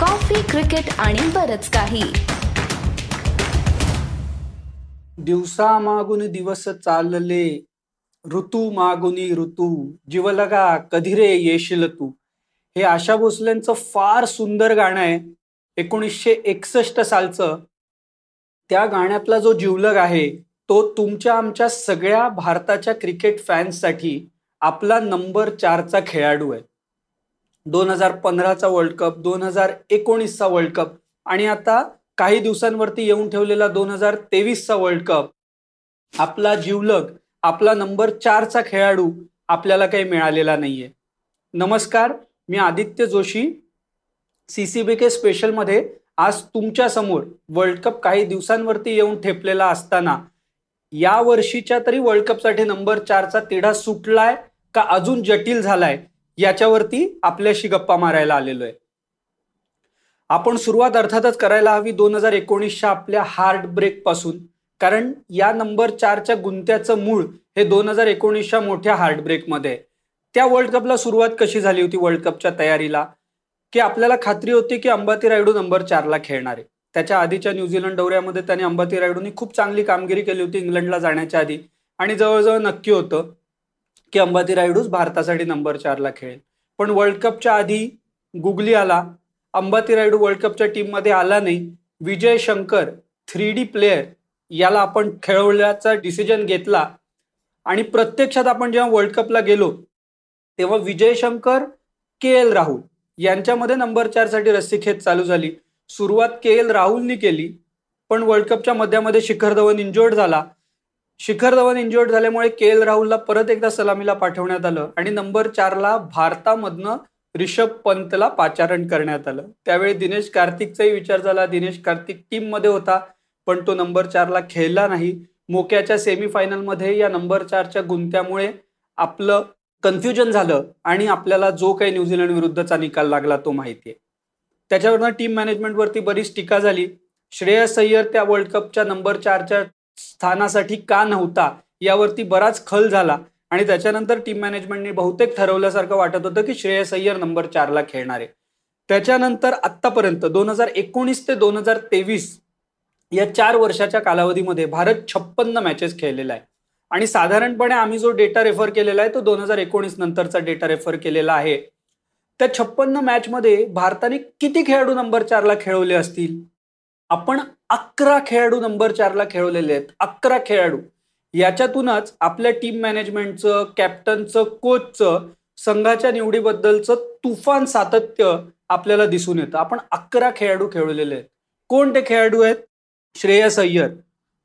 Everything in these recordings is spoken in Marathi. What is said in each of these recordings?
कॉफी क्रिकेट आणि बरच काही. दिवसा मागून दिवस चालले ऋतू मागुनी ऋतू जीवलगा कधी रे येशील तू? हे आशा भोसलेंचं फार सुंदर गाणं आहे. एकोणीसशे एकसष्ट सालचं. त्या गाण्यातला जो जीवलग आहे तो तुमच्या आमच्या सगळ्या भारताच्या क्रिकेट फॅन्ससाठी आपला नंबर चारचा खेळाडू आहे. दोन हजार पंधराचा वर्ल्ड कप दोन हजार एकोणीसचा वर्ल्ड कप आणि आता काही दिवसांवरती येऊन ठेवलेला दोन हजार तेवीसचा वर्ल्ड कप आपला जीवलग आपला नंबर चारचा खेळाडू आपल्याला काही मिळालेला नाहीये. नमस्कार मी Aditya Joshi. C C B K स्पेशलमध्ये आज तुमच्यासमोर वर्ल्ड कप काही दिवसांवरती येऊन ठेपलेला असताना या वर्षीच्या तरी वर्ल्ड कपसाठी नंबर चारचा तिढा सुटलाय का अजून जटिल झालाय? याच्यावरती आपल्याशी गप्पा मारायला आलेलो आहे. आपण सुरुवात अर्थातच करायला हवी दोन हजार एकोणीसच्या आपल्या हार्ट ब्रेकपासून. कारण या नंबर चारच्या गुंत्याचं मूळ हे दोन हजार एकोणीसच्या मोठ्या हार्ट ब्रेकमध्ये त्या वर्ल्ड कपला सुरुवात कशी झाली होती वर्ल्ड कपच्या तयारीला? की आपल्याला खात्री होती की अंबाती रायडू नंबर चारला खेळणार आहे. त्याच्या आधीच्या न्यूझीलंड दौऱ्यामध्ये त्याने अंबाती रायडूनी खूप चांगली कामगिरी केली होती इंग्लंडला जाण्याच्या आधी. आणि जवळजवळ नक्की होतं. की अंबाती रायडूच भारतासाठी नंबर चारला खेळेल. पण वर्ल्ड कपच्या आधी गुगली आला. अंबाती रायडू वर्ल्ड कपच्या टीममध्ये आला नाही. Vijay Shankar three D player याला आपण खेळवल्याचा डिसिजन घेतला. आणि प्रत्यक्षात आपण जेव्हा वर्ल्ड कपला गेलो तेव्हा विजय शंकर के एल राहुल यांच्यामध्ये नंबर चारसाठी रस्सीखेच चालू झाली. सुरुवात के एल राहुलनी केली पण वर्ल्ड कपच्या मध्यामध्ये शिखर धवन इंजोर्ड झाला. शिखर धवन इंजोर्ड झाल्यामुळे के एल राहुलला परत एकदा सलामीला पाठवण्यात आलं आणि नंबर चारला भारतामधनं रिषभ पंतला पाचारण करण्यात आलं. त्यावेळी दिनेश कार्तिकचाही विचार झाला. दिनेश कार्तिक टीममध्ये होता पण तो नंबर चारला खेळला नाही. मोक्याच्या सेमीफायनलमध्ये या नंबर चारच्या गुंत्यामुळे आपलं कन्फ्युजन झालं आणि आपल्याला जो काही न्यूझीलंड विरुद्धचा निकाल लागला तो माहिती आहे. त्याच्यावरनं टीम मॅनेजमेंटवरती बरीच टीका झाली. श्रेयस सय्यर त्या वर्ल्ड कपच्या नंबर चारच्या स्थानासाठी का नव्हता यावरती बराच खल झाला. आणि त्याच्यानंतर टीम मॅनेजमेंटने बहुतेक ठरवल्यासारखं वाटत होतं की श्रेयस अय्यर नंबर चारला खेळणार. आहे त्याच्यानंतर आत्तापर्यंत दोन हजार एकोणीस ते दोन हजार तेवीस या चार वर्षाच्या कालावधीमध्ये भारत छप्पन्न मॅचेस खेळलेला आहे. आणि साधारणपणे आम्ही जो डेटा रेफर केलेला आहे तो दोन हजार एकोणीस नंतरचा डेटा रेफर केलेला आहे. त्या छप्पन्न मॅचमध्ये भारताने किती खेळाडू नंबर चारला खेळवले असतील? आपण अकरा खेळाडू नंबर चारला खेळवलेले आहेत. अकरा खेळाडू. याच्यातूनच आपल्या टीम मॅनेजमेंटचं कॅप्टनचं कोचचं संघाच्या निवडीबद्दलचं तुफान सातत्य आपल्याला दिसून येतं. आपण अकरा खेळाडू खेळवलेले आहेत. कोण ते खेळाडू आहेत? Shreyas Iyer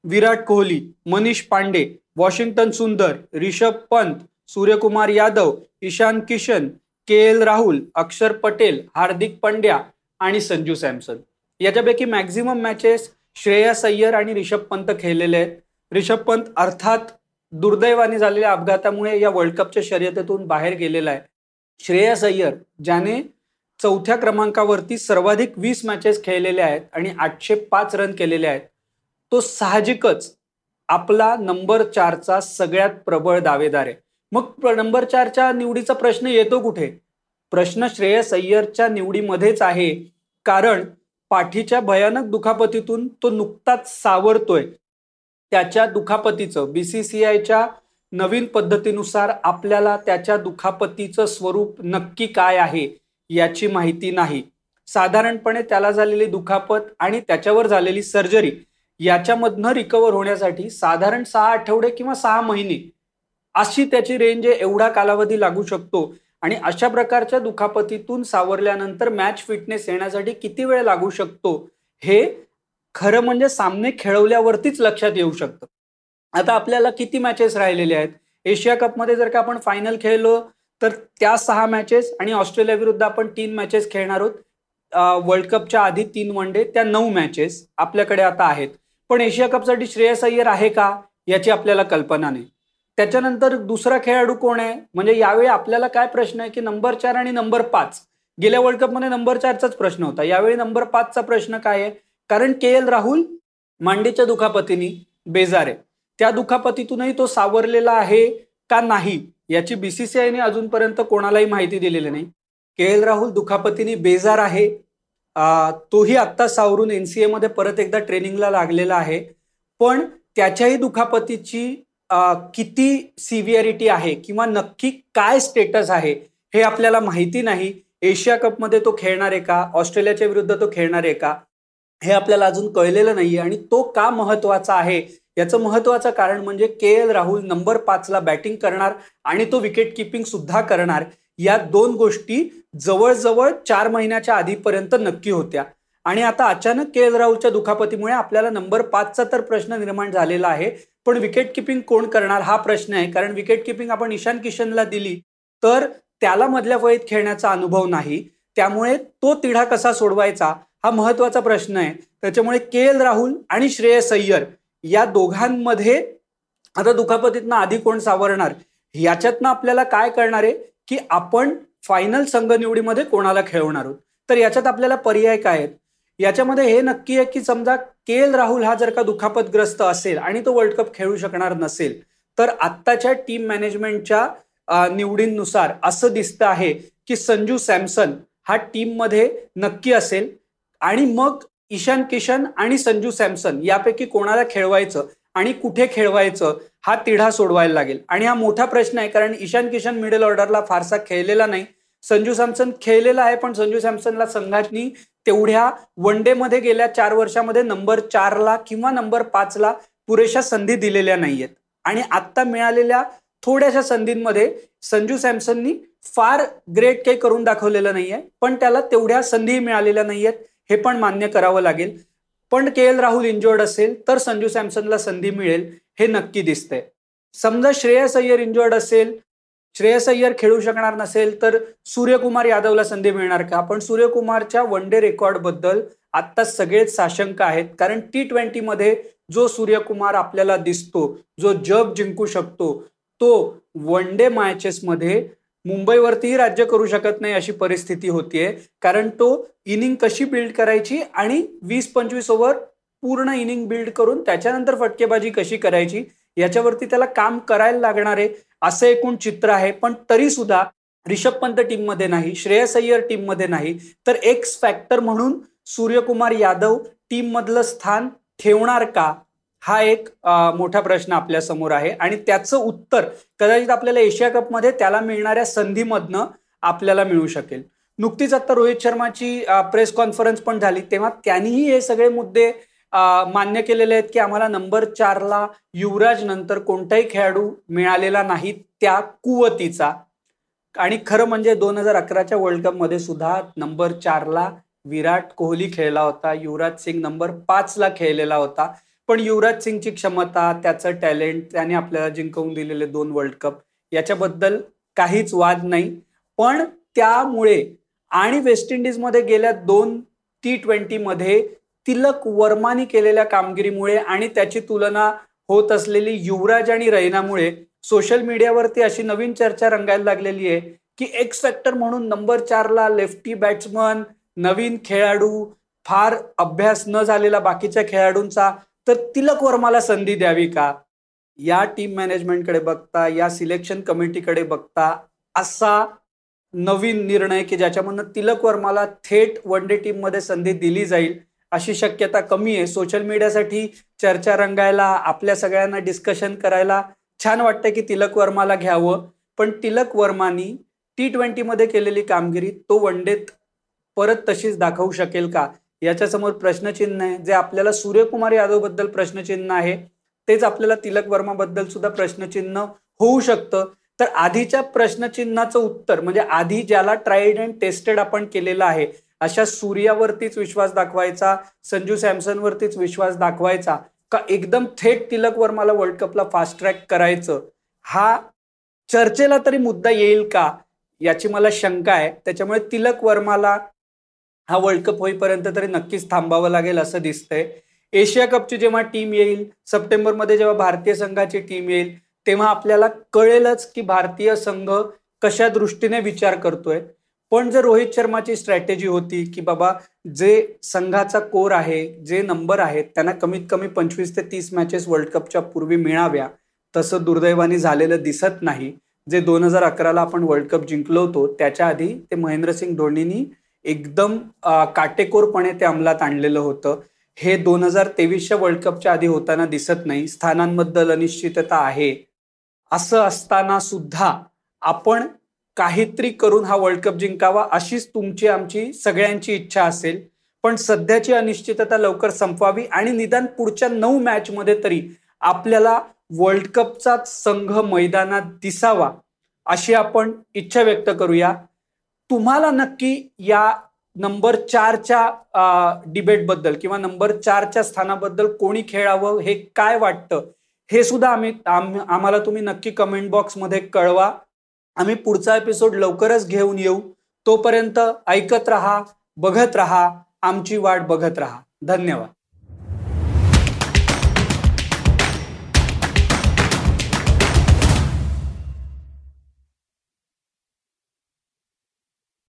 Virat Kohli Manish Pandey Washington Sundar Rishabh Pant Suryakumar Yadav Ishan Kishan K L Rahul Axar Patel Hardik Pandya आणि संजू सॅमसन. याच्यापैकी मॅक्झिमम मॅचेस श्रेयस अय्यर आणि रिषभ पंत खेळलेले आहेत. रिषभ पंत अर्थात दुर्दैवाने झालेल्या अपघातामुळे या वर्ल्ड कपच्या शर्यतीतून बाहेर गेलेला आहे. श्रेयस अय्यर ज्याने चौथ्या क्रमांकावरती सर्वाधिक वीस मॅचेस खेळलेले आहेत आणि आठशे पाच रन केलेले आहेत. तो साहजिकच आपला नंबर चारचा सगळ्यात प्रबळ दावेदार आहे. मग नंबर चारच्या निवडीचा प्रश्न येतो कुठे? प्रश्न श्रेयस अय्यरच्या निवडीमध्येच आहे. कारण पाठीच्या भयानक दुखापतीतून तो नुकताच सावरतोय. त्याच्या दुखापतीचं बीसीसीआयच्या नवीन पद्धतीनुसार आपल्याला त्याच्या दुखापतीचं स्वरूप नक्की काय आहे याची माहिती नाही. साधारणपणे त्याला झालेली दुखापत आणि त्याच्यावर झालेली सर्जरी याच्यामधनं रिकवर होण्यासाठी साधारण सहा आठवडे किंवा सहा महिने अशी त्याची रेंज आहे एवढा कालावधी लागू शकतो. आणि अशा प्रकारच्या दुखापतीतून सावरल्यानंतर मॅच फिटनेस येण्यासाठी किती वेळ लागू शकतो? हे खरं म्हणजे सामने खेळवल्यावरतीच लक्षात येऊ शकतं. आता आपल्याला किती मॅचेस राहिलेले आहेत? एशिया कपमध्ये जर का आपण फायनल खेळलो तर त्या सहा मॅचेस आणि ऑस्ट्रेलिया विरुद्ध आपण तीन मॅचेस खेळणार आहोत. वर्ल्ड कपच्या आधी तीन वन डे त्या नऊ मॅचेस आपल्याकडे आता आहेत. पण एशिया कपसाठी श्रेयस अय्यर आहे का? याची आपल्याला कल्पना नाही. त्याच्यानंतर दुसरा खेळाडू कोण आहे? म्हणजे यावेळी आपल्याला काय प्रश्न आहे की नंबर चार आणि नंबर पाच. गेल्या वर्ल्ड कपमध्ये नंबर चारचाच प्रश्न होता. यावेळी नंबर पाचचा प्रश्न काय आहे? कारण के एल राहुल मांडीच्या दुखापतीने बेजार आहे. त्या दुखापतीतूनही तो सावरलेला आहे का नाही याची बीसीसीआयने अजूनपर्यंत कोणालाही माहिती दिलेली नाही. के एल राहुल दुखापतीने बेजार आहे. तोही आत्ता सावरून एन सी एमध्ये परत एकदा ट्रेनिंगला लागलेला आहे. पण त्याच्याही दुखापतीची किती सिव्हिअरिटी आहे किंवा नक्की काय स्टेटस आहे हे आपल्याला माहिती नाही. एशिया कपमध्ये तो खेळणार आहे का? ऑस्ट्रेलियाच्या विरुद्ध तो खेळणार आहे का? हे आपल्याला अजून कळलेलं नाहीये आणि तो का महत्त्वाचा आहे? याचं महत्वाचं कारण म्हणजे के एल राहुल नंबर पाचला बॅटिंग करणार आणि तो विकेट किपिंग सुद्धा करणार. या दोन गोष्टी जवळजवळ चार महिन्याच्या आधीपर्यंत नक्की होत्या. आणि आता अचानक के एल राहुलच्या दुखापतीमुळे आपल्याला नंबर पाचचा तर प्रश्न निर्माण झालेला आहे. पण विकेट किपिंग कोण करणार हा प्रश्न आहे. कारण विकेट किपिंग आपण ईशान किशनला दिली तर त्याला मधल्या फळीत खेळण्याचा अनुभव नाही. त्यामुळे तो तिढा कसा सोडवायचा हा महत्त्वाचा प्रश्न आहे. त्याच्यामुळे के एल राहुल आणि श्रेयस अय्यर या दोघांमध्ये आता दुखापतीतनं आधी कोण सावरणार? याच्यातनं आपल्याला काय करणार आहे? की आपण फायनल संघ निवडीमध्ये कोणाला खेळवणार आहोत? तर याच्यात आपल्याला पर्याय काय आहेत? याच्यामध्ये हे नक्की आहे की समजा के एल राहुल हा जर का दुखापतग्रस्त असेल आणि तो वर्ल्ड कप खेळू शकणार नसेल तर आत्ताच्या टीम मॅनेजमेंटच्या निवडींनुसार असं दिसतं आहे की संजू सॅमसन हा टीममध्ये नक्की असेल. आणि मग ईशान किशन आणि संजू सॅमसन यापैकी कोणाला खेळवायचं आणि कुठे खेळवायचं हा तिढा सोडवायला लागेल. आणि हा मोठा प्रश्न आहे कारण ईशान किशन मिडल ऑर्डरला फारसा खेळलेला नाही. संजू सॅमसन खेळलेला आहे पण संजू सॅमसनला संघातनी तेवढ्या वन डे मध्ये गेल्या चार वर्षामध्ये नंबर चारला किंवा नंबर पाचला पुरेशा संधी दिलेल्या नाहीयेत. आणि आत्ता मिळालेल्या थोड्याशा संधींमध्ये संजू सॅमसननी फार ग्रेट काही करून दाखवलेलं नाहीये पण त्याला तेवढ्या संधी मिळालेल्या नाहीयेत हे पण मान्य करावं लागेल. पण के एल राहुल इंजोर्ड असेल तर संजू सॅमसनला संधी मिळेल हे नक्की दिसतंय. समजा श्रेयस अय्यर इंजोर्ड असेल श्रेयस अय्यर खेळू शकणार नसेल तर सूर्यकुमार यादवला संधी मिळणार का? पण सूर्यकुमारच्या वन डे रेकॉर्डबद्दल आता सगळेच साशंक आहेत. कारण टी ट्वेंटीमध्ये जो सूर्यकुमार आपल्याला दिसतो जो जग जिंकू शकतो तो वन डे मॅचेसमध्ये मुंबईवरतीही राज्य करू शकत नाही अशी परिस्थिती होतीये. कारण तो इनिंग कशी बिल्ड करायची आणि वीस पंचवीस ओव्हर पूर्ण इनिंग बिल्ड करून त्याच्यानंतर फटकेबाजी कशी करायची याच्यावरती त्याला काम करायला लागणार आहे असं एकूण चित्र आहे. पण तरी सुद्धा रिषभ पंत टीममध्ये नाही श्रेयस अय्यर टीममध्ये नाही तर एक्स फॅक्टर म्हणून सूर्यकुमार यादव टीम मधलं स्थान ठेवणार का? हा एक मोठा प्रश्न आपल्यासमोर आहे. आणि त्याचं उत्तर कदाचित आपल्याला एशिया कपमध्ये त्याला मिळणाऱ्या संधीमधनं आपल्याला मिळू शकेल. नुकतीच आता रोहित शर्माची प्रेस कॉन्फरन्स पण झाली. तेव्हा त्यांनीही हे सगळे मुद्दे मान्य केलेले आहेत की आम्हाला नंबर चारला युवराज नंतर कोणताही खेळाडू मिळालेला नाही त्या कुवतीचा. आणि खरं म्हणजे दोन हजार अकराच्या वर्ल्ड कपमध्ये सुद्धा नंबर चारला विराट कोहली खेळला होता. युवराज सिंग नंबर पाचला खेळलेला होता. पण युवराज सिंगची क्षमता त्याचं टॅलेंट त्याने आपल्याला जिंकवून दिलेले दोन वर्ल्ड कप याच्याबद्दल काहीच वाद नाही. पण त्यामुळे आणि वेस्ट इंडिजमध्ये गेल्या दोन टी ट्वेंटीमध्ये तिलक वर्मानी केलेल्या कामगिरीमुळे आणि त्याची तुलना होत असलेली युवराज आणि रैनामुळे सोशल मीडियावरती अशी नवीन चर्चा रंगायला लागलेली आहे की एक्स फॅक्टर म्हणून नंबर चारला लेफ्टी बॅट्समन नवीन खेळाडू फार अभ्यास न झालेला बाकीच्या खेळाडूंचा तर तिलक वर्माला संधी द्यावी का? या टीम मॅनेजमेंटकडे बघता या सिलेक्शन कमिटीकडे बघता असा नवीन निर्णय की ज्याच्यामधनं तिलक वर्माला थेट वन डे टीममध्ये संधी दिली जाईल अशी शक्यता कमी आहे. सोशल मीडियासाठी चर्चा रंगायला आपल्या सगळ्यांना डिस्कशन करायला छान वाटतं की तिलक वर्माला घ्यावं. पण तिलक वर्मानी टी ट्वेंटीमध्ये केलेली कामगिरी तो वन डेत परत तशीच दाखवू शकेल का? याच्यासमोर प्रश्नचिन्ह आहे. जे आपल्याला सूर्यकुमार यादवबद्दल प्रश्नचिन्ह आहे तेच आपल्याला तिलक वर्मा बद्दल सुद्धा प्रश्नचिन्ह होऊ शकतं. तर आधीच्या प्रश्नचिन्हाचं उत्तर म्हणजे आधी ज्याला ट्राईड अँड टेस्टेड आपण केलेलं आहे अशा सूर्यावरतीच विश्वास दाखवायचा संजू सॅमसनवरतीच विश्वास दाखवायचा का एकदम थेट तिलक वर्माला वर्ल्ड कपला फास्ट ट्रॅक करायचं? हा चर्चेला तरी मुद्दा येईल का? याची मला शंका आहे. त्याच्यामुळे तिलक वर्माला हा वर्ल्ड कप होईपर्यंत तरी नक्कीच थांबावं लागेल असं दिसतंय. एशिया कपची जेव्हा टीम येईल सप्टेंबरमध्ये जेव्हा भारतीय संघाची टीम येईल तेव्हा आपल्याला कळेलच की भारतीय संघ कशा दृष्टीने विचार करतोय. पण जर रोहित शर्माची स्ट्रॅटेजी होती की बाबा जे संघाचा कोर आहे जे नंबर आहेत त्यांना कमीत कमी पंचवीस ते तीस मॅचेस वर्ल्ड कपच्या पूर्वी मिळाव्या तसं दुर्दैवाने झालेलं दिसत नाही. जे दोन हजार अकराला आपण वर्ल्ड कप जिंकलो होतो त्याच्या आधी ते महेंद्रसिंग धोनीनी एकदम काटेकोरपणे ते अंमलात आणलेलं होतं. हे दोन हजार तेवीसच्या वर्ल्ड कपच्या आधी होताना दिसत नाही. स्थानांबद्दल अनिश्चितता आहे. असं असताना सुद्धा आपण काहीतरी करून हा वर्ल्ड कप जिंकावा अशीच तुमची आमची सगळ्यांची इच्छा असेल. पण सध्याची अनिश्चितता लवकर संपवावी आणि निदान पुढच्या नऊ मॅच मध्ये तरी आपल्याला वर्ल्ड कपचा संघ मैदानात दिसावा अशी आपण इच्छा व्यक्त करूया. तुम्हाला नक्की या नंबर चारच्या डिबेटबद्दल किंवा नंबर चारच्या स्थानाबद्दल कोणी खेळावं हे काय वाटतं हे सुद्धा आम्ही आम्हाला तुम्ही नक्की कमेंट बॉक्समध्ये कळवा. आम्ही पुढचा एपिसोड लवकरच घेऊन येऊ. तोपर्यंत ऐकत रहा बघत रहा आमची वाट बघत रहा. धन्यवाद.